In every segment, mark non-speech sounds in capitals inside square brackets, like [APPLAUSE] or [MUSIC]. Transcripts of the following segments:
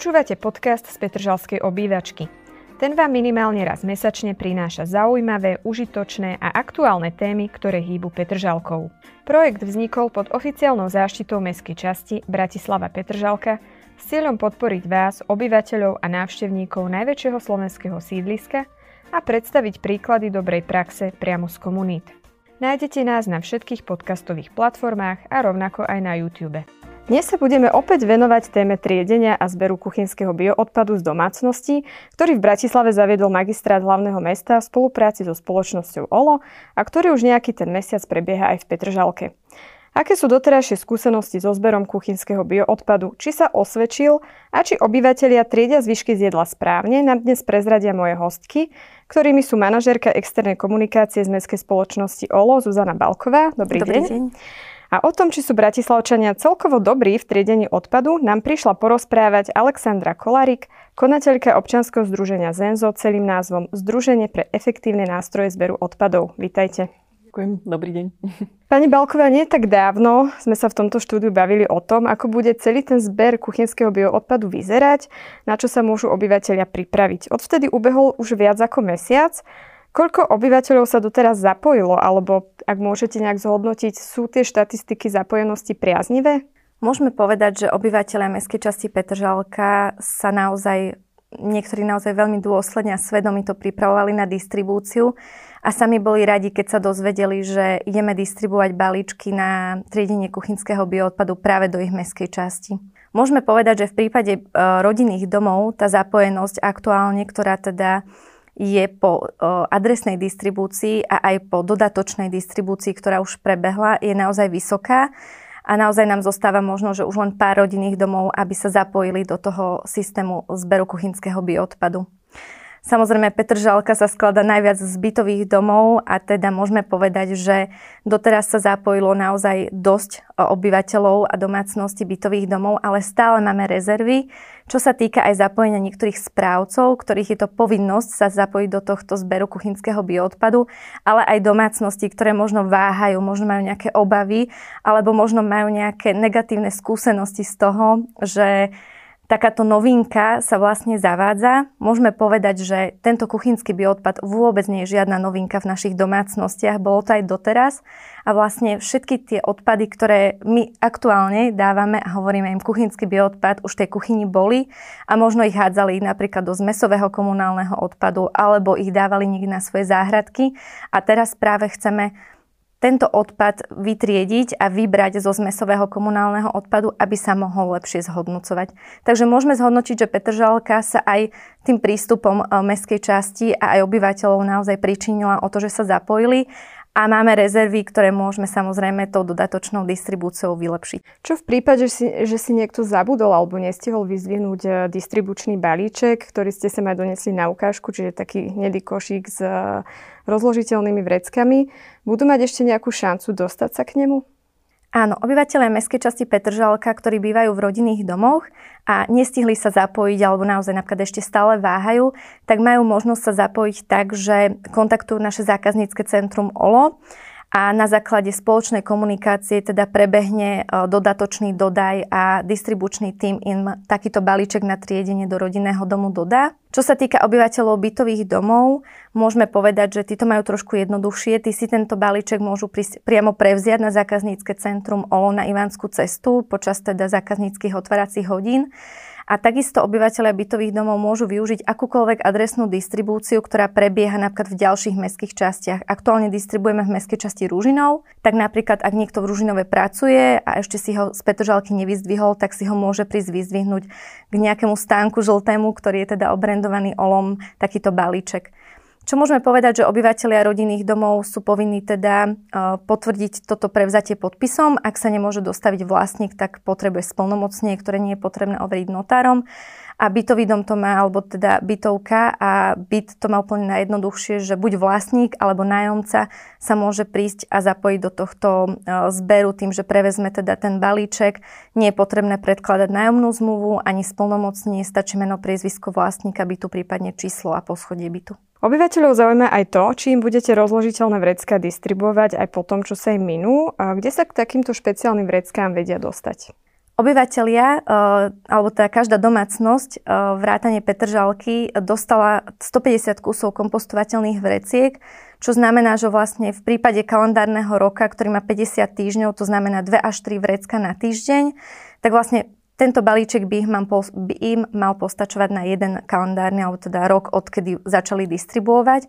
Počúvate podcast z Petržalskej obývačky. Ten vám minimálne raz mesačne prináša zaujímavé, užitočné a aktuálne témy, ktoré hýbu Petržalkou. Projekt vznikol pod oficiálnou záštitou mestskej časti Bratislava Petržalka s cieľom podporiť vás, obyvateľov a návštevníkov najväčšieho slovenského sídliska a predstaviť príklady dobrej praxe priamo z komunít. Nájdete nás na všetkých podcastových platformách a rovnako aj na YouTube. Dnes sa budeme opäť venovať téme triedenia a zberu kuchynského bioodpadu z domácností, ktorý v Bratislave zaviedol magistrát hlavného mesta v spolupráci so spoločnosťou OLO a ktorý už nejaký ten mesiac prebieha aj v Petržalke. Aké sú doterajšie skúsenosti so zberom kuchynského bioodpadu? Či sa osvedčil a či obyvatelia triedia zvyšky z jedla správne, nám dnes prezradia moje hostky, ktorými sú manažérka externej komunikácie z mestskej spoločnosti OLO Zuzana Balková. Dobrý, Dobrý deň. deň. A o tom, či sú Bratislavčania celkovo dobrí v triedení odpadu, nám prišla porozprávať Alexandra Kolarik, konateľka občanského združenia Zenzo celým názvom Združenie pre efektívne nástroje zberu odpadov. Vítajte. Ďakujem, dobrý deň. Pani Balková, nie tak dávno sme sa v tomto štúdiu bavili o tom, ako bude celý ten zber kuchynského bioodpadu vyzerať, na čo sa môžu obyvateľia pripraviť. Odvtedy ubehol už viac ako mesiac Koľko obyvateľov sa doteraz zapojilo, alebo ak môžete nejak zhodnotiť, sú tie štatistiky zapojenosti priaznivé? Môžeme povedať, že obyvateľia mestskej časti Petržalka sa naozaj, niektorí naozaj veľmi dôsledne a svedomito pripravovali na distribúciu a sami boli radi, keď sa dozvedeli, že ideme distribuovať balíčky na triedenie kuchynského bioodpadu práve do ich mestskej časti. Môžeme povedať, že v prípade e, rodinných domov tá zapojenosť aktuálne, ktorá teda je po adresnej distribúcii a aj po dodatočnej distribúcii, ktorá už prebehla, je naozaj vysoká a naozaj nám zostáva možno, že už len pár rodinných domov, aby sa zapojili do toho systému zberu kuchynského bioodpadu. Samozrejme, Petržalka sa sklada najviac z bytových domov a teda môžeme povedať, že doteraz sa zapojilo naozaj dosť obyvateľov a domácnosti bytových domov, ale stále máme rezervy, čo sa týka aj zapojenia niektorých správcov, ktorých je to povinnosť sa zapojiť do tohto zberu kuchynského bioodpadu, ale aj domácnosti, ktoré možno váhajú, možno majú nejaké obavy, alebo možno majú nejaké negatívne skúsenosti z toho, že takáto novinka sa vlastne zavádza. Môžeme povedať, že tento kuchynský bioodpad vôbec nie je žiadna novinka v našich domácnostiach, bolo to aj doteraz. A vlastne všetky tie odpady, ktoré my aktuálne dávame a hovoríme im kuchynský bioodpad, už tej kuchyni boli. A možno ich hádzali napríklad do zmesového komunálneho odpadu alebo ich dávali niekde na svoje záhradky. A teraz práve chceme tento odpad vytriediť a vybrať zo zmesového komunálneho odpadu, aby sa mohol lepšie zhodnocovať. Takže môžeme zhodnotiť, že Petržalka sa aj tým prístupom e, mestskej časti a aj obyvateľov naozaj pričinila o to, že sa zapojili a máme rezervy, ktoré môžeme samozrejme tou dodatočnou distribúciou vylepšiť. Čo v prípade, že si, že si niekto zabudol alebo nestihol vyzvihnúť e, distribučný balíček, ktorý ste sa aj donesli na ukážku, čiže taký hnedý košík s rozložiteľnými vreckami, budú mať ešte nejakú šancu dostať sa k nemu? Áno, obyvateľe mestskej časti Petržalka, ktorí bývajú v rodinných domoch a nestihli sa zapojiť alebo naozaj napríklad ešte stále váhajú, tak majú možnosť sa zapojiť tak, že kontaktujú naše zákaznícke centrum OLO a na základe spoločnej komunikácie teda prebehne e, dodatočný dodaj a distribučný tým im takýto balíček na triedenie do rodinného domu dodá. Čo sa týka obyvateľov bytových domov, môžeme povedať, že títo majú trošku jednoduchšie. Tí si tento balíček môžu priamo prevziať na zákaznícke centrum OLO na Ivanskú cestu počas teda zákazníckých otváracích hodín. A takisto obyvateľia bytových domov môžu využiť akúkoľvek adresnú distribúciu, ktorá prebieha napríklad v ďalších mestských častiach. Aktuálne distribuujeme v mestskej časti Rúžinov, tak napríklad ak niekto v Rúžinove pracuje a ešte si ho z Petržalky nevyzdvihol, tak si ho môže prísť vyzdvihnúť k nejakému stánku žltému, ktorý je teda obrendovaný olom, takýto balíček. Čo môžeme povedať, že obyvateľia rodinných domov sú povinní teda e, potvrdiť toto prevzatie podpisom. Ak sa nemôže dostaviť vlastník, tak potrebuje splnomocnie, ktoré nie je potrebné overiť notárom. A bytový dom to má, alebo teda bytovka a byt to má úplne najjednoduchšie, že buď vlastník alebo nájomca sa môže prísť a zapojiť do tohto e, zberu tým, že prevezme teda ten balíček. Nie je potrebné predkladať nájomnú zmluvu ani splnomocnie, stačí meno priezvisko vlastníka bytu, prípadne číslo a poschodie bytu. Obyvateľov zaujíma aj to, či im budete rozložiteľné vrecká distribuovať aj po tom, čo sa im minú, a kde sa k takýmto špeciálnym vreckám vedia dostať. Obyvatelia, alebo teda každá domácnosť vrátane Petržalky dostala 150 kusov kompostovateľných vreciek, čo znamená, že vlastne v prípade kalendárneho roka, ktorý má 50 týždňov, to znamená 2 až 3 vrecka na týždeň, tak vlastne tento balíček by im, by im mal postačovať na jeden kalendárny, alebo teda rok, odkedy začali distribuovať.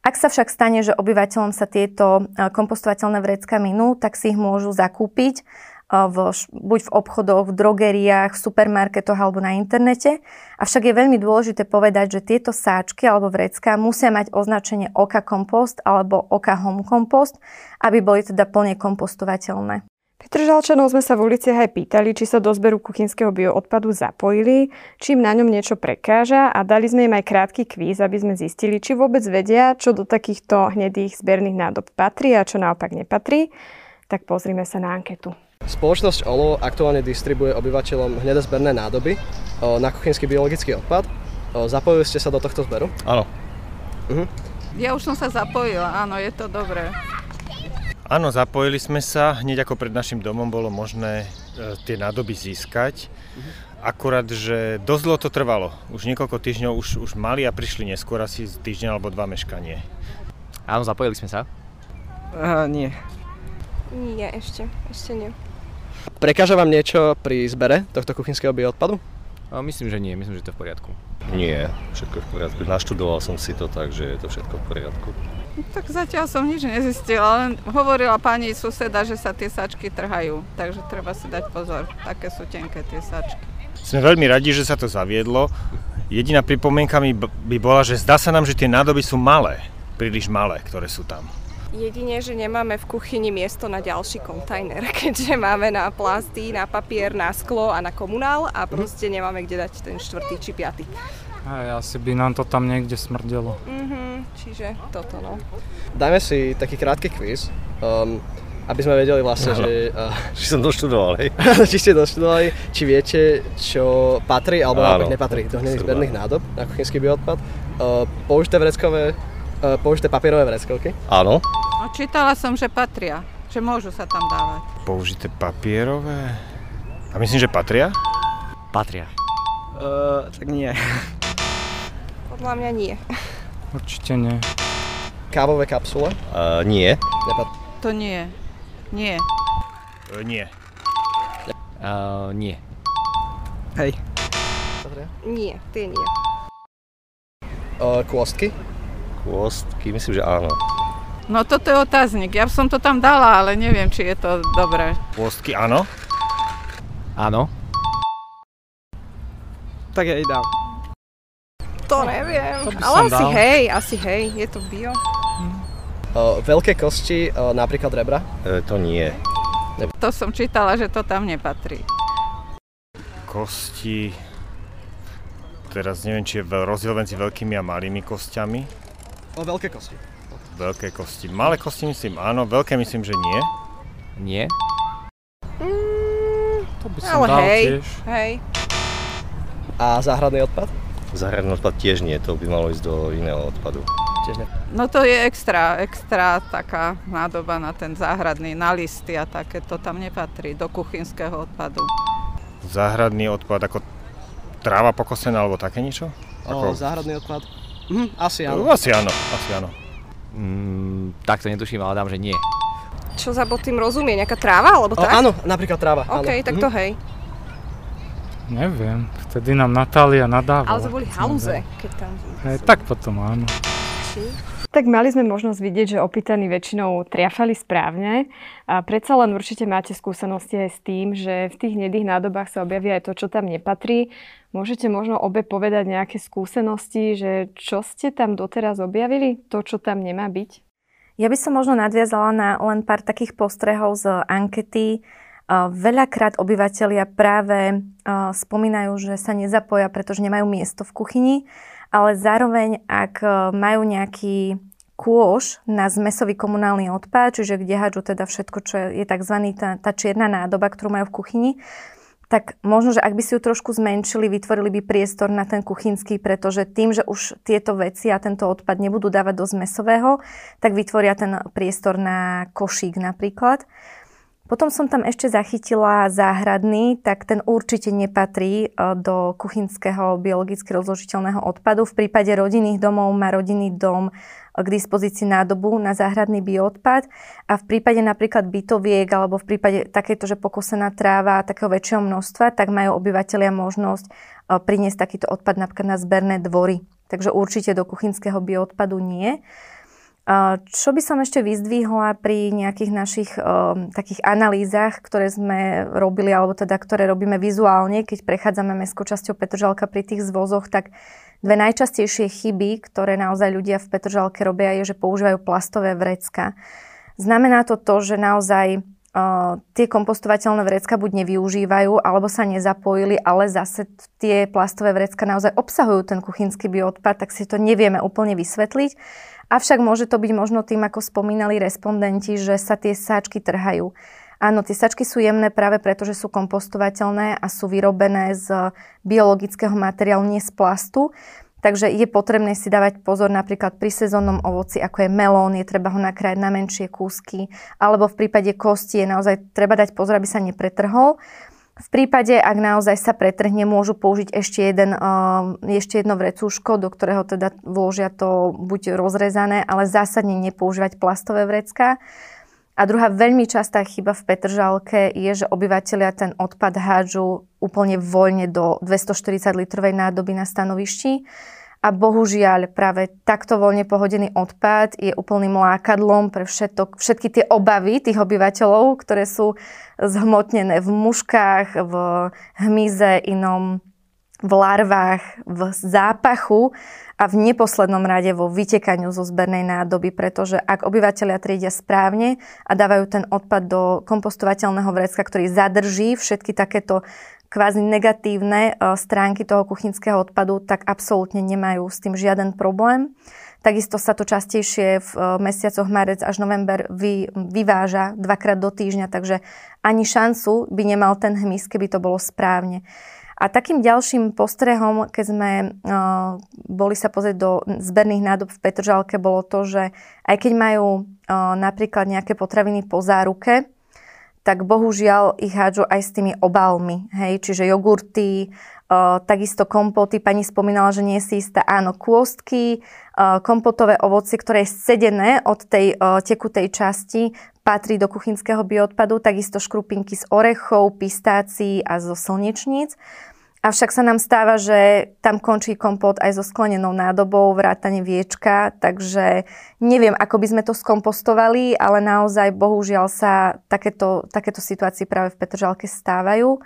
Ak sa však stane, že obyvateľom sa tieto kompostovateľné vrecka minú, tak si ich môžu zakúpiť v, buď v obchodoch, v drogeriách, v supermarketoch alebo na internete. Avšak je veľmi dôležité povedať, že tieto sáčky alebo vrecká musia mať označenie Oka kompost alebo Oka home kompost, aby boli teda plne kompostovateľné. Žalčanov sme sa v uliciach aj pýtali, či sa do zberu kuchynského bioodpadu zapojili, či im na ňom niečo prekáža a dali sme im aj krátky kvíz, aby sme zistili, či vôbec vedia, čo do takýchto hnedých zberných nádob patrí a čo naopak nepatrí. Tak pozrime sa na anketu. Spoločnosť OLO aktuálne distribuje obyvateľom hnedé zberné nádoby na kuchynský biologický odpad. Zapojili ste sa do tohto zberu? Áno. Uh-huh. Ja už som sa zapojila, áno, je to dobré. Áno, zapojili sme sa. Hneď ako pred našim domom bolo možné e, tie nádoby získať. Uh-huh. Akurát, že dosť dlho to trvalo. Už niekoľko týždňov už, už mali a prišli neskôr asi týždeň alebo dva meškanie. Áno, zapojili sme sa. Uh, nie. Nie, ešte. Ešte nie. Prekáža vám niečo pri zbere tohto kuchynského bioodpadu? Myslím, že nie. Myslím, že to je v poriadku. Nie, všetko je v poriadku. Naštudoval som si to tak, že je to všetko v poriadku. Tak zatiaľ som nič nezistila, len hovorila pani suseda, že sa tie sačky trhajú, takže treba si dať pozor, také sú tenké tie sačky. Sme veľmi radi, že sa to zaviedlo. Jediná pripomienka mi by bola, že zdá sa nám, že tie nádoby sú malé, príliš malé, ktoré sú tam. Jedine, že nemáme v kuchyni miesto na ďalší kontajner, [LAUGHS] keďže máme na plasty, na papier, na sklo a na komunál a proste nemáme kde dať ten štvrtý či piatý. Aj, asi by nám to tam niekde smrdelo. Mhm, čiže toto no. Dajme si taký krátky quiz, um, aby sme vedeli vlastne, no, že... Uh, [LAUGHS] či som doštudoval, hej? [LAUGHS] či ste doštudovali, či viete, čo patrí alebo naopak nepatrí do hnených zberných nádob na kuchynský bioodpad. Uh, použité vreckové použité papierové vreckovky? Áno. No, čítala som, že patria, že môžu sa tam dávať. Použité papierové? A myslím, že patria? Patria. Uh, tak nie. Podľa mňa nie. Určite nie. Kávové kapsule? Uh, nie. Nepat- to nie. Nie. Uh, nie. Uh, nie. Hej. Patria? Nie, tie nie. Uh, kôstky? Kôstky, myslím, že áno. No toto je otáznik. Ja som to tam dala, ale neviem, či je to dobré. Kôstky áno? Áno. Tak ja jej dám. To neviem, to ale asi dal. hej, asi hej, je to bio. Uh, veľké kosti, uh, napríklad rebra? E, to nie. To som čítala, že to tam nepatrí. Kosti... Teraz neviem, či je rozdiel medzi veľkými a malými kostiami. O veľké kosti. Veľké kosti. Malé kosti myslím áno, veľké myslím, že nie. Nie. Mm, To by som ale dal hej, tiež. hej. A záhradný odpad? Zahradný odpad tiež nie, to by malo ísť do iného odpadu. Tiež nie. No to je extra, extra taká nádoba na ten záhradný, na listy a také, to tam nepatrí do kuchynského odpadu. Záhradný odpad ako tráva pokosená alebo také niečo? O, záhradný odpad? Mhm, asi áno. Asi áno, asi áno. Mm, tak to netuším, ale dám, že nie. Čo za bod tým rozumie, nejaká tráva alebo O, tak? áno, napríklad tráva. OK, áno. tak Mhm. to hej. Neviem, vtedy nám Natália nadávala. Ale to boli halúze, keď tam... Hej, tak potom áno. Tak mali sme možnosť vidieť, že opýtaní väčšinou triafali správne a predsa len určite máte skúsenosti aj s tým, že v tých hnedých nádobách sa objaví aj to, čo tam nepatrí. Môžete možno obe povedať nejaké skúsenosti, že čo ste tam doteraz objavili, to, čo tam nemá byť? Ja by som možno nadviazala na len pár takých postrehov z ankety. Veľakrát obyvateľia práve spomínajú, že sa nezapoja, pretože nemajú miesto v kuchyni, ale zároveň, ak a, majú nejaký kôš na zmesový komunálny odpad, čiže kde hádžu teda všetko, čo je tzv. Tá, tá čierna nádoba, ktorú majú v kuchyni, tak možno, že ak by si ju trošku zmenšili, vytvorili by priestor na ten kuchynský, pretože tým, že už tieto veci a tento odpad nebudú dávať do zmesového, tak vytvoria ten priestor na košík napríklad. Potom som tam ešte zachytila záhradný, tak ten určite nepatrí e, do kuchynského biologicky rozložiteľného odpadu. V prípade rodinných domov má rodinný dom e, k dispozícii nádobu na záhradný bioodpad a v prípade napríklad bytoviek alebo v prípade takéto, že pokosená tráva takého väčšieho množstva, tak majú obyvateľia možnosť e, priniesť takýto odpad napríklad na zberné dvory. Takže určite do kuchynského bioodpadu nie. Čo by som ešte vyzdvihla pri nejakých našich um, takých analýzach, ktoré sme robili, alebo teda ktoré robíme vizuálne, keď prechádzame mestskou časťou Petržalka pri tých zvozoch, tak dve najčastejšie chyby, ktoré naozaj ľudia v Petržalke robia, je, že používajú plastové vrecka. Znamená to to, že naozaj Uh, tie kompostovateľné vrecka buď nevyužívajú, alebo sa nezapojili, ale zase tie plastové vrecka naozaj obsahujú ten kuchynský bioodpad, tak si to nevieme úplne vysvetliť. Avšak môže to byť možno tým, ako spomínali respondenti, že sa tie sáčky trhajú. Áno, tie sačky sú jemné práve preto, že sú kompostovateľné a sú vyrobené z biologického materiálu, nie z plastu. Takže je potrebné si dávať pozor napríklad pri sezónnom ovoci, ako je melón, je treba ho nakrájať na menšie kúsky, alebo v prípade kosti je naozaj treba dať pozor, aby sa nepretrhol. V prípade, ak naozaj sa pretrhne, môžu použiť ešte, jeden, uh, ešte jedno vrecúško, do ktorého teda vložia to buď rozrezané, ale zásadne nepoužívať plastové vrecká. A druhá veľmi častá chyba v Petržalke je, že obyvateľia ten odpad hádžu úplne voľne do 240 litrovej nádoby na stanovišti. A bohužiaľ práve takto voľne pohodený odpad je úplným lákadlom pre všetko, všetky tie obavy tých obyvateľov, ktoré sú zhmotnené v muškách, v hmyze inom, v larvách, v zápachu a v neposlednom rade vo vytekaniu zo zbernej nádoby, pretože ak obyvateľia triedia správne a dávajú ten odpad do kompostovateľného vrecka, ktorý zadrží všetky takéto kvázi negatívne e, stránky toho kuchynského odpadu, tak absolútne nemajú s tým žiaden problém. Takisto sa to častejšie v e, mesiacoch marec až november vy, vyváža dvakrát do týždňa, takže ani šancu by nemal ten hmyz, keby to bolo správne. A takým ďalším postrehom, keď sme uh, boli sa pozrieť do zberných nádob v Petržalke, bolo to, že aj keď majú uh, napríklad nejaké potraviny po záruke, tak bohužiaľ ich hádžu aj s tými obalmi, hej, čiže jogurty, uh, takisto kompoty, pani spomínala, že nie si istá, áno, kôstky, uh, kompotové ovocie, ktoré je sedené od tej uh, tekutej časti, patrí do kuchynského bioodpadu, takisto škrupinky z orechov, pistácií a zo slnečníc. Avšak sa nám stáva, že tam končí kompot aj so sklenenou nádobou, vrátane viečka, takže neviem, ako by sme to skompostovali, ale naozaj bohužiaľ sa takéto, takéto situácie práve v Petržalke stávajú.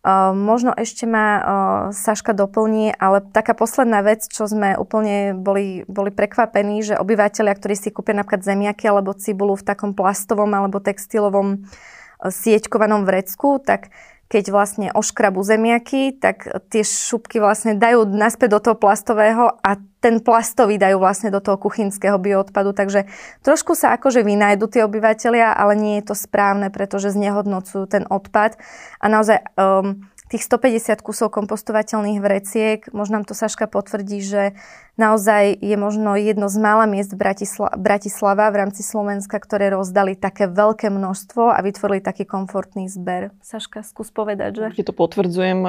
Uh, možno ešte ma uh, Saška doplní, ale taká posledná vec, čo sme úplne boli, boli prekvapení, že obyvateľia, ktorí si kúpia napríklad zemiaky alebo cibulu v takom plastovom alebo textilovom uh, sieťkovanom vrecku, tak keď vlastne oškrabu zemiaky, tak tie šupky vlastne dajú naspäť do toho plastového a ten plastový dajú vlastne do toho kuchynského bioodpadu. Takže trošku sa akože vynajdu tie obyvateľia, ale nie je to správne, pretože znehodnocujú ten odpad. A naozaj um, tých 150 kusov kompostovateľných vreciek, možno nám to Saška potvrdí, že naozaj je možno jedno z mála miest Bratisla- Bratislava v rámci Slovenska, ktoré rozdali také veľké množstvo a vytvorili taký komfortný zber. Saška, skús povedať, že? Určite to potvrdzujem.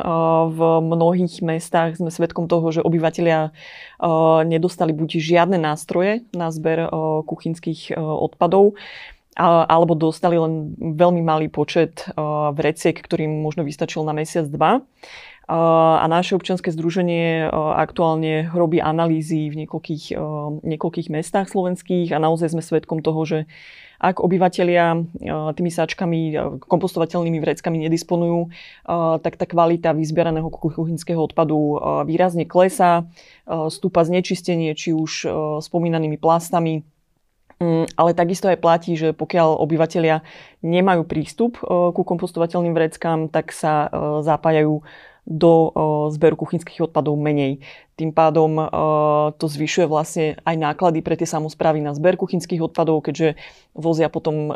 V mnohých mestách sme svedkom toho, že obyvateľia nedostali buď žiadne nástroje na zber kuchynských odpadov, alebo dostali len veľmi malý počet vreciek, ktorým možno vystačil na mesiac, dva. A naše občianske združenie aktuálne robí analýzy v niekoľkých, niekoľkých mestách slovenských a naozaj sme svedkom toho, že ak obyvateľia tými sáčkami, kompostovateľnými vreckami nedisponujú, tak tá kvalita vyzbieraného kuchynského odpadu výrazne klesá, stúpa znečistenie či už spomínanými plastami, ale takisto aj platí, že pokiaľ obyvateľia nemajú prístup e, ku kompostovateľným vreckám, tak sa e, zapájajú do e, zberu kuchynských odpadov menej. Tým pádom to zvyšuje vlastne aj náklady pre tie samozprávy na zber kuchynských odpadov, keďže vozia potom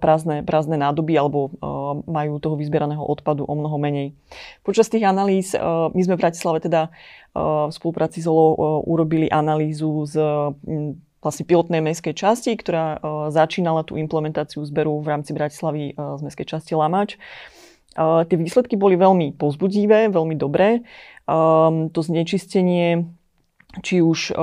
prázdne, prázdne nádoby alebo majú toho vyzbieraného odpadu o mnoho menej. Počas tých analýz, my sme v Bratislave teda v spolupráci s OLO urobili analýzu z vlastne pilotnej mestskej časti, ktorá začínala tú implementáciu zberu v rámci Bratislavy z mestskej časti Lamač. Tie výsledky boli veľmi pozbudivé, veľmi dobré. To znečistenie, či už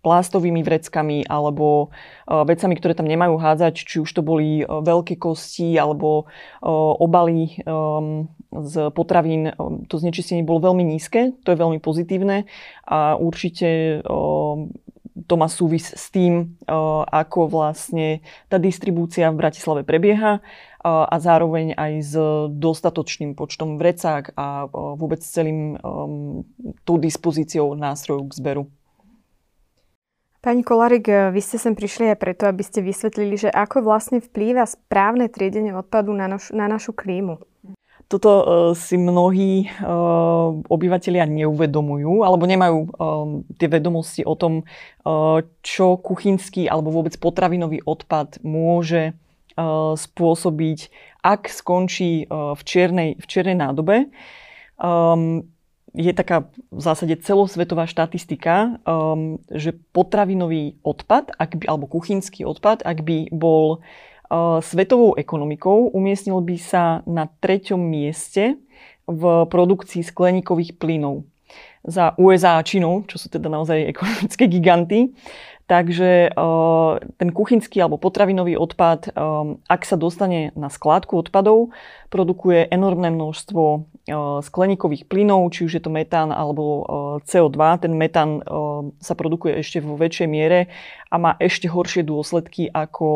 plastovými vreckami alebo vecami, ktoré tam nemajú hádzať, či už to boli veľké kosti alebo obaly z potravín. To znečistenie bolo veľmi nízke, to je veľmi pozitívne a určite to má súvis s tým, ako vlastne tá distribúcia v Bratislave prebieha a zároveň aj s dostatočným počtom vrecák a vôbec celým tou dispozíciou nástrojov k zberu. Pani Kolarik, e, vy ste sem prišli aj preto, aby ste vysvetlili, že ako vlastne vplýva správne triedenie odpadu na, naš, na našu klímu. Toto uh, si mnohí uh, obyvateľia neuvedomujú alebo nemajú uh, tie vedomosti o tom, čo kuchynský alebo vôbec potravinový odpad môže spôsobiť, ak skončí v, čiernej, v čiernej nádobe. Um, je taká v zásade celosvetová štatistika, um, že potravinový odpad, ak by, alebo kuchynský odpad, ak by bol svetovou ekonomikou, umiestnil by sa na treťom mieste v produkcii skleníkových plynov za USA a Čínou, čo sú teda naozaj ekonomické giganty. Takže uh, ten kuchynský alebo potravinový odpad, um, ak sa dostane na skládku odpadov, produkuje enormné množstvo uh, skleníkových plynov, či už je to metán alebo uh, CO2. Ten metán sa produkuje ešte vo väčšej miere a má ešte horšie dôsledky ako,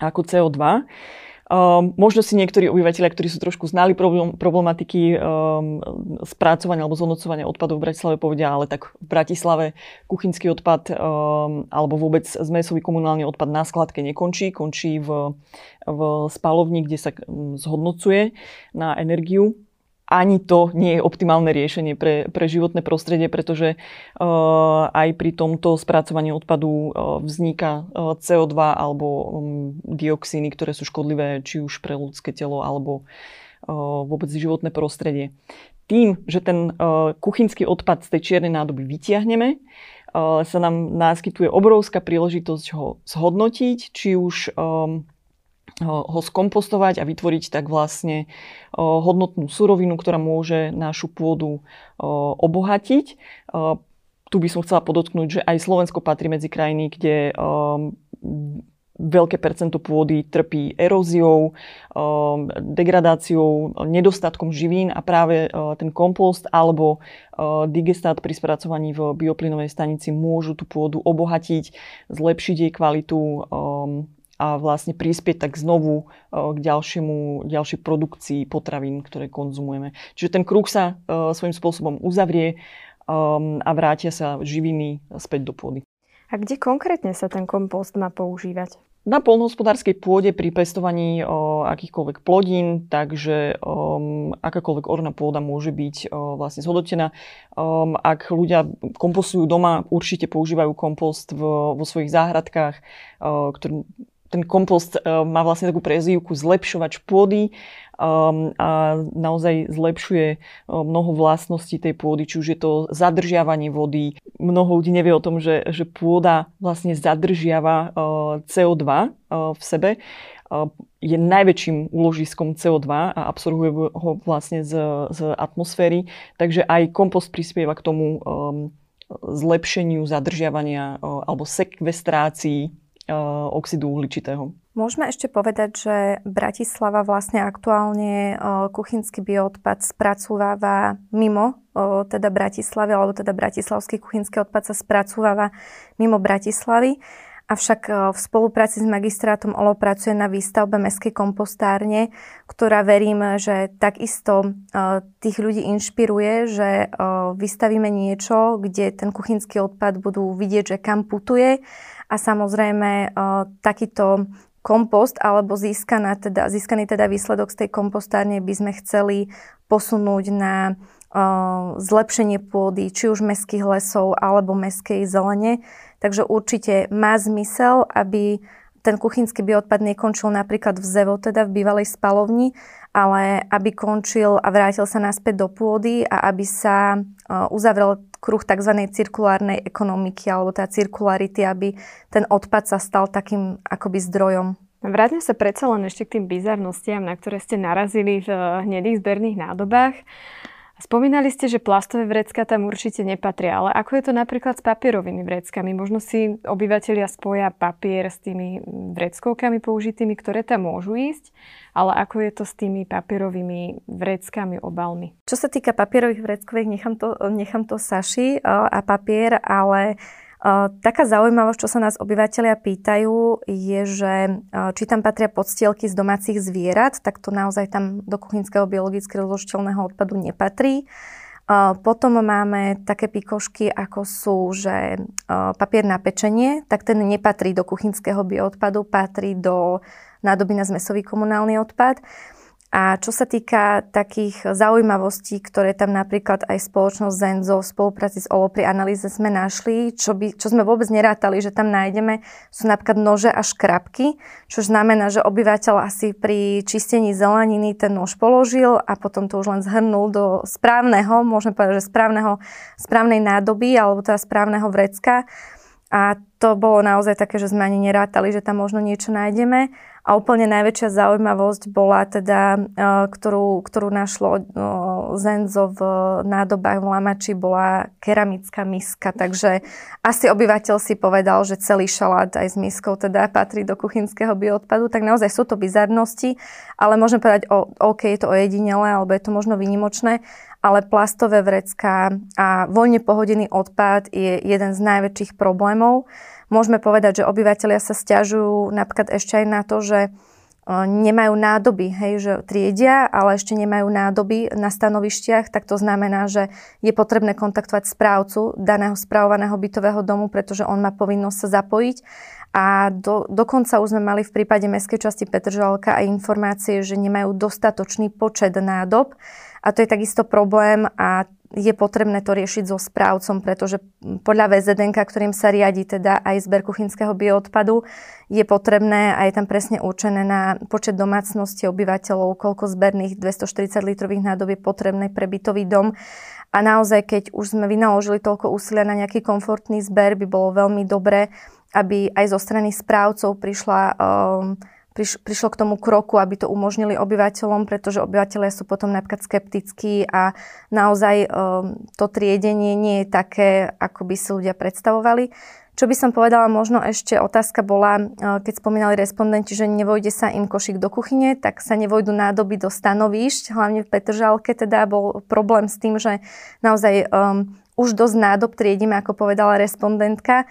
ako CO2. Um, možno si niektorí obyvateľia, ktorí sú trošku znali problém, problematiky um, spracovania alebo zhodnocovania odpadov v Bratislave, povedia, ale tak v Bratislave kuchynský odpad um, alebo vôbec zmesový komunálny odpad na skladke nekončí, končí v, v spalovni, kde sa zhodnocuje na energiu ani to nie je optimálne riešenie pre, pre životné prostredie, pretože uh, aj pri tomto spracovaní odpadu uh, vzniká uh, CO2 alebo um, dioxíny, ktoré sú škodlivé či už pre ľudské telo alebo vôbec životné prostredie. Tým, že ten kuchynský odpad z tej čiernej nádoby vytiahneme, sa nám náskytuje obrovská príležitosť ho zhodnotiť, či už um, ho skompostovať a vytvoriť tak vlastne hodnotnú surovinu, ktorá môže našu pôdu obohatiť. Tu by som chcela podotknúť, že aj Slovensko patrí medzi krajiny, kde veľké percento pôdy trpí eróziou, degradáciou, nedostatkom živín a práve ten kompost alebo digestát pri spracovaní v bioplynovej stanici môžu tú pôdu obohatiť, zlepšiť jej kvalitu a vlastne prispieť tak znovu e, k ďalšiemu, ďalšej produkcii potravín, ktoré konzumujeme. Čiže ten kruh sa e, svojím spôsobom uzavrie um, a vrátia sa živiny späť do pôdy. A kde konkrétne sa ten kompost má používať? Na polnohospodárskej pôde pri pestovaní o, akýchkoľvek plodín, takže um, akákoľvek orná pôda môže byť o, vlastne zhodnotená. Um, ak ľudia kompostujú doma, určite používajú kompost v, vo svojich záhradkách, o, ktorý ten kompost uh, má vlastne takú prezývku zlepšovač pôdy um, a naozaj zlepšuje uh, mnoho vlastností tej pôdy, či už je to zadržiavanie vody. Mnoho ľudí nevie o tom, že, že pôda vlastne zadržiava uh, CO2 uh, v sebe. Je najväčším úložiskom CO2 a absorbuje ho vlastne z, z atmosféry. Takže aj kompost prispieva k tomu um, zlepšeniu zadržiavania alebo sekvestrácii Eh, oxidu uhličitého. Môžeme ešte povedať, že Bratislava vlastne aktuálne eh, kuchynský bioodpad spracúváva mimo eh, teda Bratislavy, alebo teda bratislavský kuchynský odpad sa spracúváva mimo Bratislavy. Avšak v spolupráci s magistrátom OLO pracuje na výstavbe mestskej kompostárne, ktorá verím, že takisto tých ľudí inšpiruje, že vystavíme niečo, kde ten kuchynský odpad budú vidieť, že kam putuje a samozrejme e, takýto kompost alebo získaná, teda, získaný teda výsledok z tej kompostárne by sme chceli posunúť na uh, zlepšenie pôdy, či už mestských lesov alebo mestskej zelene. Takže určite má zmysel, aby ten kuchynský bioodpad nekončil napríklad v ZEVO, teda v bývalej spalovni, ale aby končil a vrátil sa naspäť do pôdy a aby sa uzavrel kruh tzv. cirkulárnej ekonomiky alebo tá cirkularity, aby ten odpad sa stal takým akoby zdrojom. Vráťme sa predsa len ešte k tým bizarnostiam, na ktoré ste narazili v hnedých zberných nádobách. Spomínali ste, že plastové vrecka tam určite nepatria, ale ako je to napríklad s papierovými vreckami? Možno si obyvateľia spoja papier s tými vreckovkami použitými, ktoré tam môžu ísť, ale ako je to s tými papierovými vreckami, obalmi? Čo sa týka papierových vreckoviek, nechám to, nechám to Saši a papier, ale Taká zaujímavosť, čo sa nás obyvateľia pýtajú, je, že či tam patria podstielky z domácich zvierat, tak to naozaj tam do kuchynského biologicky rozložiteľného odpadu nepatrí. Potom máme také pikošky, ako sú, že papier na pečenie, tak ten nepatrí do kuchynského bioodpadu, patrí do nádoby na zmesový komunálny odpad. A čo sa týka takých zaujímavostí, ktoré tam napríklad aj spoločnosť Zenzo v spolupráci s OLO pri analýze sme našli, čo, by, čo sme vôbec nerátali, že tam nájdeme, sú napríklad nože a škrabky, čo znamená, že obyvateľ asi pri čistení zeleniny ten nož položil a potom to už len zhrnul do správneho, môžeme povedať, že správneho, správnej nádoby alebo teda správneho vrecka. A to bolo naozaj také, že sme ani nerátali, že tam možno niečo nájdeme. A úplne najväčšia zaujímavosť bola teda, e, ktorú, ktorú našlo e, Zenzo v nádobách v Lamači, bola keramická miska. Takže asi obyvateľ si povedal, že celý šalát aj s miskou teda patrí do kuchynského bioodpadu. Tak naozaj sú to bizarnosti, ale môžem povedať, o, OK, je to ojedinele, alebo je to možno vynimočné ale plastové vrecká a voľne pohodený odpad je jeden z najväčších problémov. Môžeme povedať, že obyvateľia sa stiažujú napríklad ešte aj na to, že e, nemajú nádoby, hej, že triedia, ale ešte nemajú nádoby na stanovištiach, tak to znamená, že je potrebné kontaktovať správcu daného správovaného bytového domu, pretože on má povinnosť sa zapojiť. A do, dokonca už sme mali v prípade mestskej časti Petržalka aj informácie, že nemajú dostatočný počet nádob. A to je takisto problém a je potrebné to riešiť so správcom, pretože podľa VZN, ktorým sa riadi teda aj zber kuchynského bioodpadu, je potrebné a je tam presne určené na počet domácnosti obyvateľov, koľko zberných 240 litrových nádob je potrebné pre bytový dom. A naozaj, keď už sme vynaložili toľko úsilia na nejaký komfortný zber, by bolo veľmi dobré, aby aj zo strany správcov prišla um, priš, prišlo k tomu kroku, aby to umožnili obyvateľom, pretože obyvateľia sú potom napríklad skeptickí a naozaj um, to triedenie nie je také, ako by si ľudia predstavovali. Čo by som povedala, možno ešte otázka bola, uh, keď spomínali respondenti, že nevojde sa im košík do kuchyne, tak sa nevojdu nádoby do stanovíšť, hlavne v Petržalke teda bol problém s tým, že naozaj um, už dosť nádob triedime, ako povedala respondentka,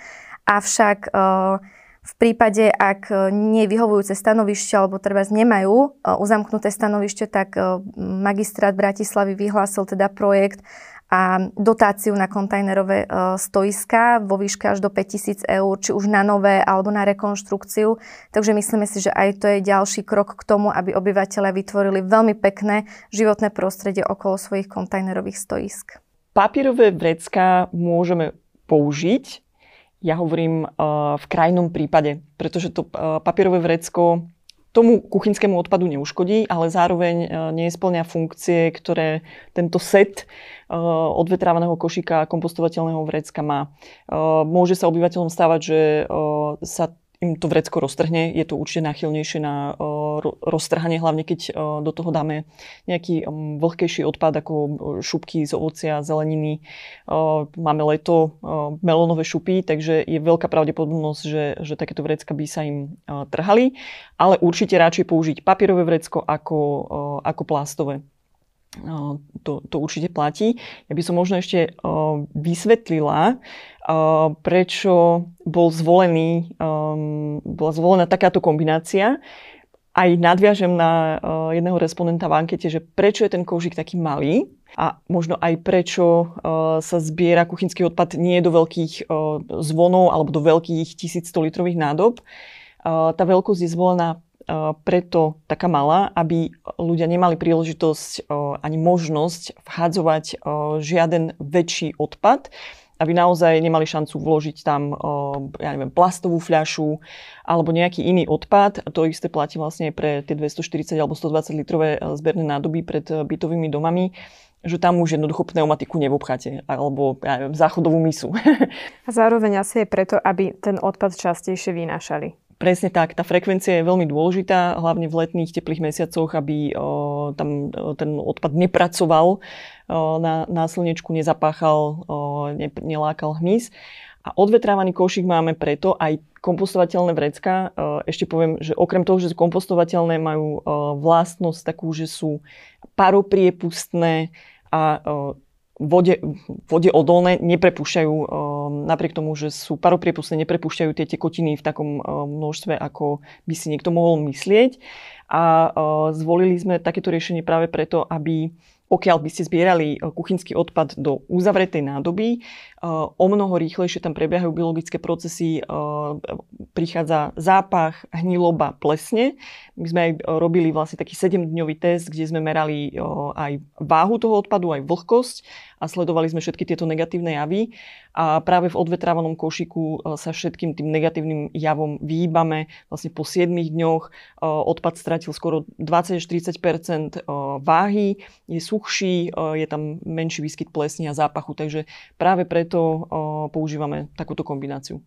avšak uh, v prípade, ak e, nie je vyhovujúce stanovište alebo treba nemajú e, uzamknuté stanovište, tak e, magistrát Bratislavy vyhlásil teda projekt a dotáciu na kontajnerové stoiska vo výške až do 5000 eur, či už na nové alebo na rekonštrukciu. Takže myslíme si, že aj to je ďalší krok k tomu, aby obyvateľia vytvorili veľmi pekné životné prostredie okolo svojich kontajnerových stoisk. Papierové vrecká môžeme použiť ja hovorím uh, v krajnom prípade, pretože to uh, papierové vrecko tomu kuchynskému odpadu neuškodí, ale zároveň uh, neisplňa funkcie, ktoré tento set odvetrávaného košíka kompostovateľného vrecka má. Môže sa obyvateľom stávať, že sa im to vrecko roztrhne. Je to určite náchylnejšie na roztrhanie, hlavne keď do toho dáme nejaký vlhkejší odpad ako šupky z ovocia, zeleniny. Máme leto, melónové šupy, takže je veľká pravdepodobnosť, že, že takéto vrecka by sa im trhali. Ale určite radšej použiť papierové vrecko ako, ako plastové. To, to určite platí. Ja by som možno ešte vysvetlila, prečo bol zvolený, bola zvolená takáto kombinácia. Aj nadviažem na jedného respondenta v ankete, že prečo je ten kožík taký malý a možno aj prečo sa zbiera kuchynský odpad nie do veľkých zvonov alebo do veľkých 1100 litrových nádob. Tá veľkosť je zvolená preto taká malá, aby ľudia nemali príležitosť ani možnosť vhádzovať žiaden väčší odpad aby naozaj nemali šancu vložiť tam ja neviem, plastovú fľašu alebo nejaký iný odpad. To isté platí vlastne pre tie 240 alebo 120 litrové zberné nádoby pred bytovými domami že tam už jednoducho pneumatiku nevobcháte, alebo ja neviem, záchodovú misu. [LAUGHS] A zároveň asi je preto, aby ten odpad častejšie vynášali. Presne tak, tá frekvencia je veľmi dôležitá, hlavne v letných teplých mesiacoch, aby o, tam o, ten odpad nepracoval o, na, na slnečku, nezapáchal, o, ne, nelákal hmyz. A odvetrávaný košík máme preto aj kompostovateľné vrecka. Ešte poviem, že okrem toho, že sú kompostovateľné, majú vlastnosť takú, že sú paropriepustné a vode, vode odolné neprepúšťajú, napriek tomu, že sú paropriepustné, neprepúšťajú tie tekotiny v takom množstve, ako by si niekto mohol myslieť. A zvolili sme takéto riešenie práve preto, aby pokiaľ by ste zbierali kuchynský odpad do uzavretej nádoby, o mnoho rýchlejšie tam prebiehajú biologické procesy, prichádza zápach, hniloba, plesne. My sme aj robili vlastne taký 7-dňový test, kde sme merali aj váhu toho odpadu, aj vlhkosť a sledovali sme všetky tieto negatívne javy. A práve v odvetrávanom košiku sa všetkým tým negatívnym javom vyhýbame. Vlastne po 7 dňoch odpad stratil skoro 20-40% váhy, je suchší, je tam menší výskyt plesní a zápachu, takže práve preto používame takúto kombináciu.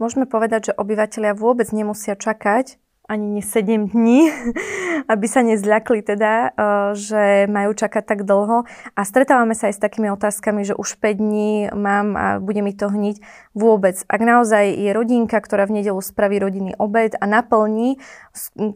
Môžeme povedať, že obyvateľia vôbec nemusia čakať ani nie 7 dní, [LAUGHS] aby sa nezľakli teda, eh, že majú čakať tak dlho. A stretávame sa aj s takými otázkami, že už 5 dní mám a bude mi to hniť vôbec. Ak naozaj je rodinka, ktorá v nedelu spraví rodinný obed a naplní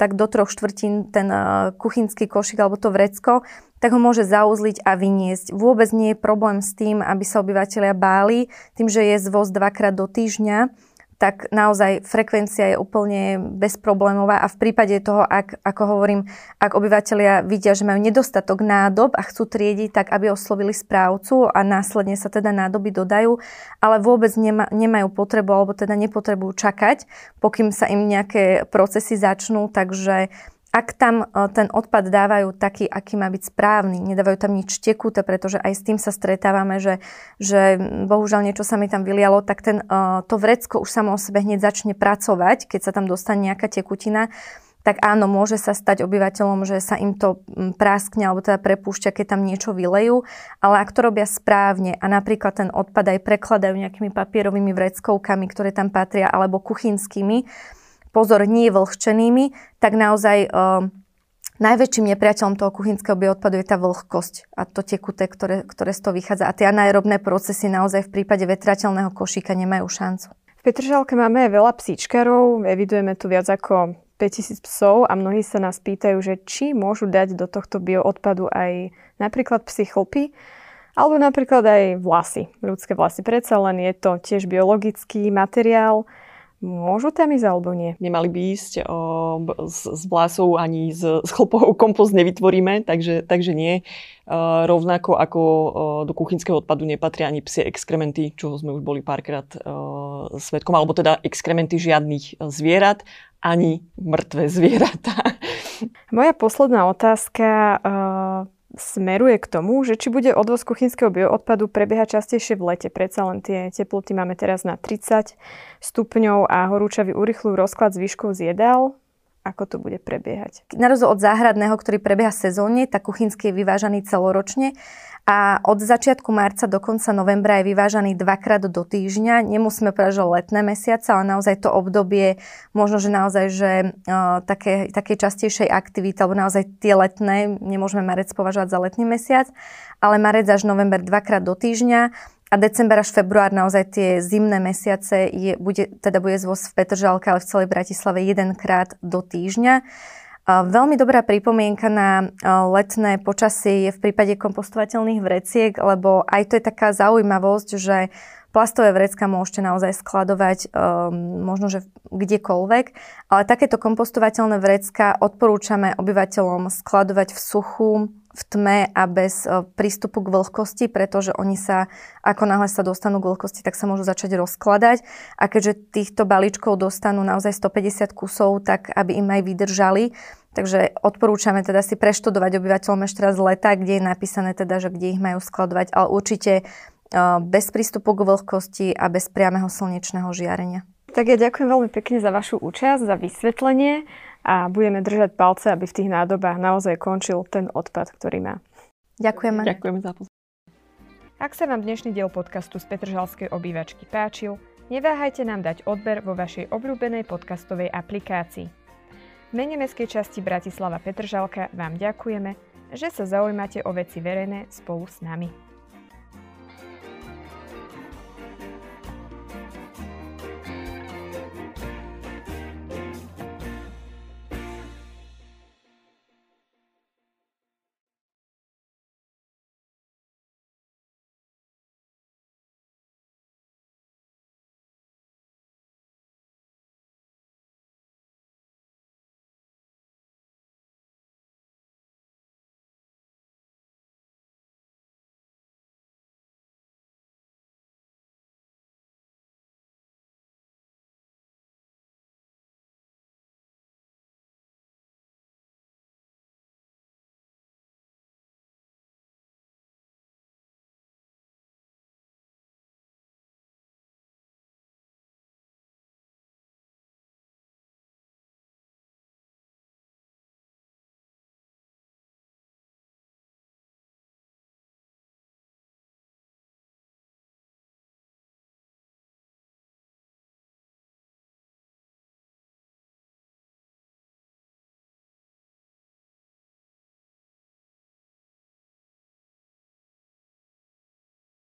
tak do troch štvrtín ten eh, kuchynský košik alebo to vrecko, tak ho môže zauzliť a vyniesť. Vôbec nie je problém s tým, aby sa obyvateľia báli, tým, že je zvoz dvakrát do týždňa tak naozaj frekvencia je úplne bezproblémová a v prípade toho, ak, ako hovorím, ak obyvateľia vidia, že majú nedostatok nádob a chcú triediť, tak aby oslovili správcu a následne sa teda nádoby dodajú, ale vôbec nema, nemajú potrebu alebo teda nepotrebujú čakať, pokým sa im nejaké procesy začnú, takže ak tam e, ten odpad dávajú taký, aký má byť správny, nedávajú tam nič tekuté, pretože aj s tým sa stretávame, že, že bohužiaľ niečo sa mi tam vylialo, tak ten, e, to vrecko už samo o sebe hneď začne pracovať, keď sa tam dostane nejaká tekutina, tak áno, môže sa stať obyvateľom, že sa im to práskne alebo teda prepúšťa, keď tam niečo vylejú, ale ak to robia správne a napríklad ten odpad aj prekladajú nejakými papierovými vreckovkami, ktoré tam patria, alebo kuchynskými, pozor, nie vlhčenými, tak naozaj uh, najväčším nepriateľom toho kuchynského bioodpadu je tá vlhkosť a to tekuté, ktoré, ktoré z toho vychádza. A tie anaerobné procesy naozaj v prípade vetrateľného košíka nemajú šancu. V Petržalke máme veľa psíčkarov, evidujeme tu viac ako 5000 psov a mnohí sa nás pýtajú, že či môžu dať do tohto bioodpadu aj napríklad psychlpy, alebo napríklad aj vlasy, ľudské vlasy. Predsa len je to tiež biologický materiál, Môžu tam ísť alebo nie? Nemali by ísť o, z, z vlasov ani z, z chlpov kompost nevytvoríme, takže, takže nie. O, rovnako ako o, do kuchynského odpadu nepatria ani psie exkrementy, čo sme už boli párkrát o, svetkom, alebo teda exkrementy žiadnych zvierat, ani mŕtve zvieratá. Moja posledná otázka. Smeruje k tomu, že či bude odvoz kuchynského bioodpadu prebiehať častejšie v lete. Predsa len tie teploty máme teraz na 30 stupňov a horúčavy urychľujú rozklad zvyškov z jedál. Ako to bude prebiehať? Na rozdiel od záhradného, ktorý prebieha sezónne, tak kuchynský je vyvážaný celoročne a od začiatku marca do konca novembra je vyvážaný dvakrát do týždňa. Nemusíme povedať, že letné mesiace, ale naozaj to obdobie, možno, že naozaj, že uh, také, také častejšej aktivity, alebo naozaj tie letné, nemôžeme marec považovať za letný mesiac, ale marec až november dvakrát do týždňa a december až február naozaj tie zimné mesiace je, bude, teda bude zvoz v Petržalke, ale v celej Bratislave jedenkrát do týždňa. Veľmi dobrá pripomienka na letné počasie je v prípade kompostovateľných vreciek, lebo aj to je taká zaujímavosť, že plastové vrecka môžete naozaj skladovať um, možno, že kdekoľvek, ale takéto kompostovateľné vrecka odporúčame obyvateľom skladovať v suchu, v tme a bez e, prístupu k vlhkosti, pretože oni sa, ako náhle sa dostanú k vlhkosti, tak sa môžu začať rozkladať. A keďže týchto balíčkov dostanú naozaj 150 kusov, tak aby im aj vydržali, Takže odporúčame teda si preštudovať obyvateľom ešte raz leta, kde je napísané teda, že kde ich majú skladovať, ale určite bez prístupu k vlhkosti a bez priameho slnečného žiarenia. Tak ja ďakujem veľmi pekne za vašu účasť, za vysvetlenie a budeme držať palce, aby v tých nádobách naozaj končil ten odpad, ktorý má. Ďakujeme. Ďakujeme za pozornosť. Ak sa vám dnešný diel podcastu z Petržalskej obývačky páčil, neváhajte nám dať odber vo vašej obľúbenej podcastovej aplikácii. V mene Mestskej časti Bratislava Petržalka vám ďakujeme, že sa zaujímate o veci verejné spolu s nami.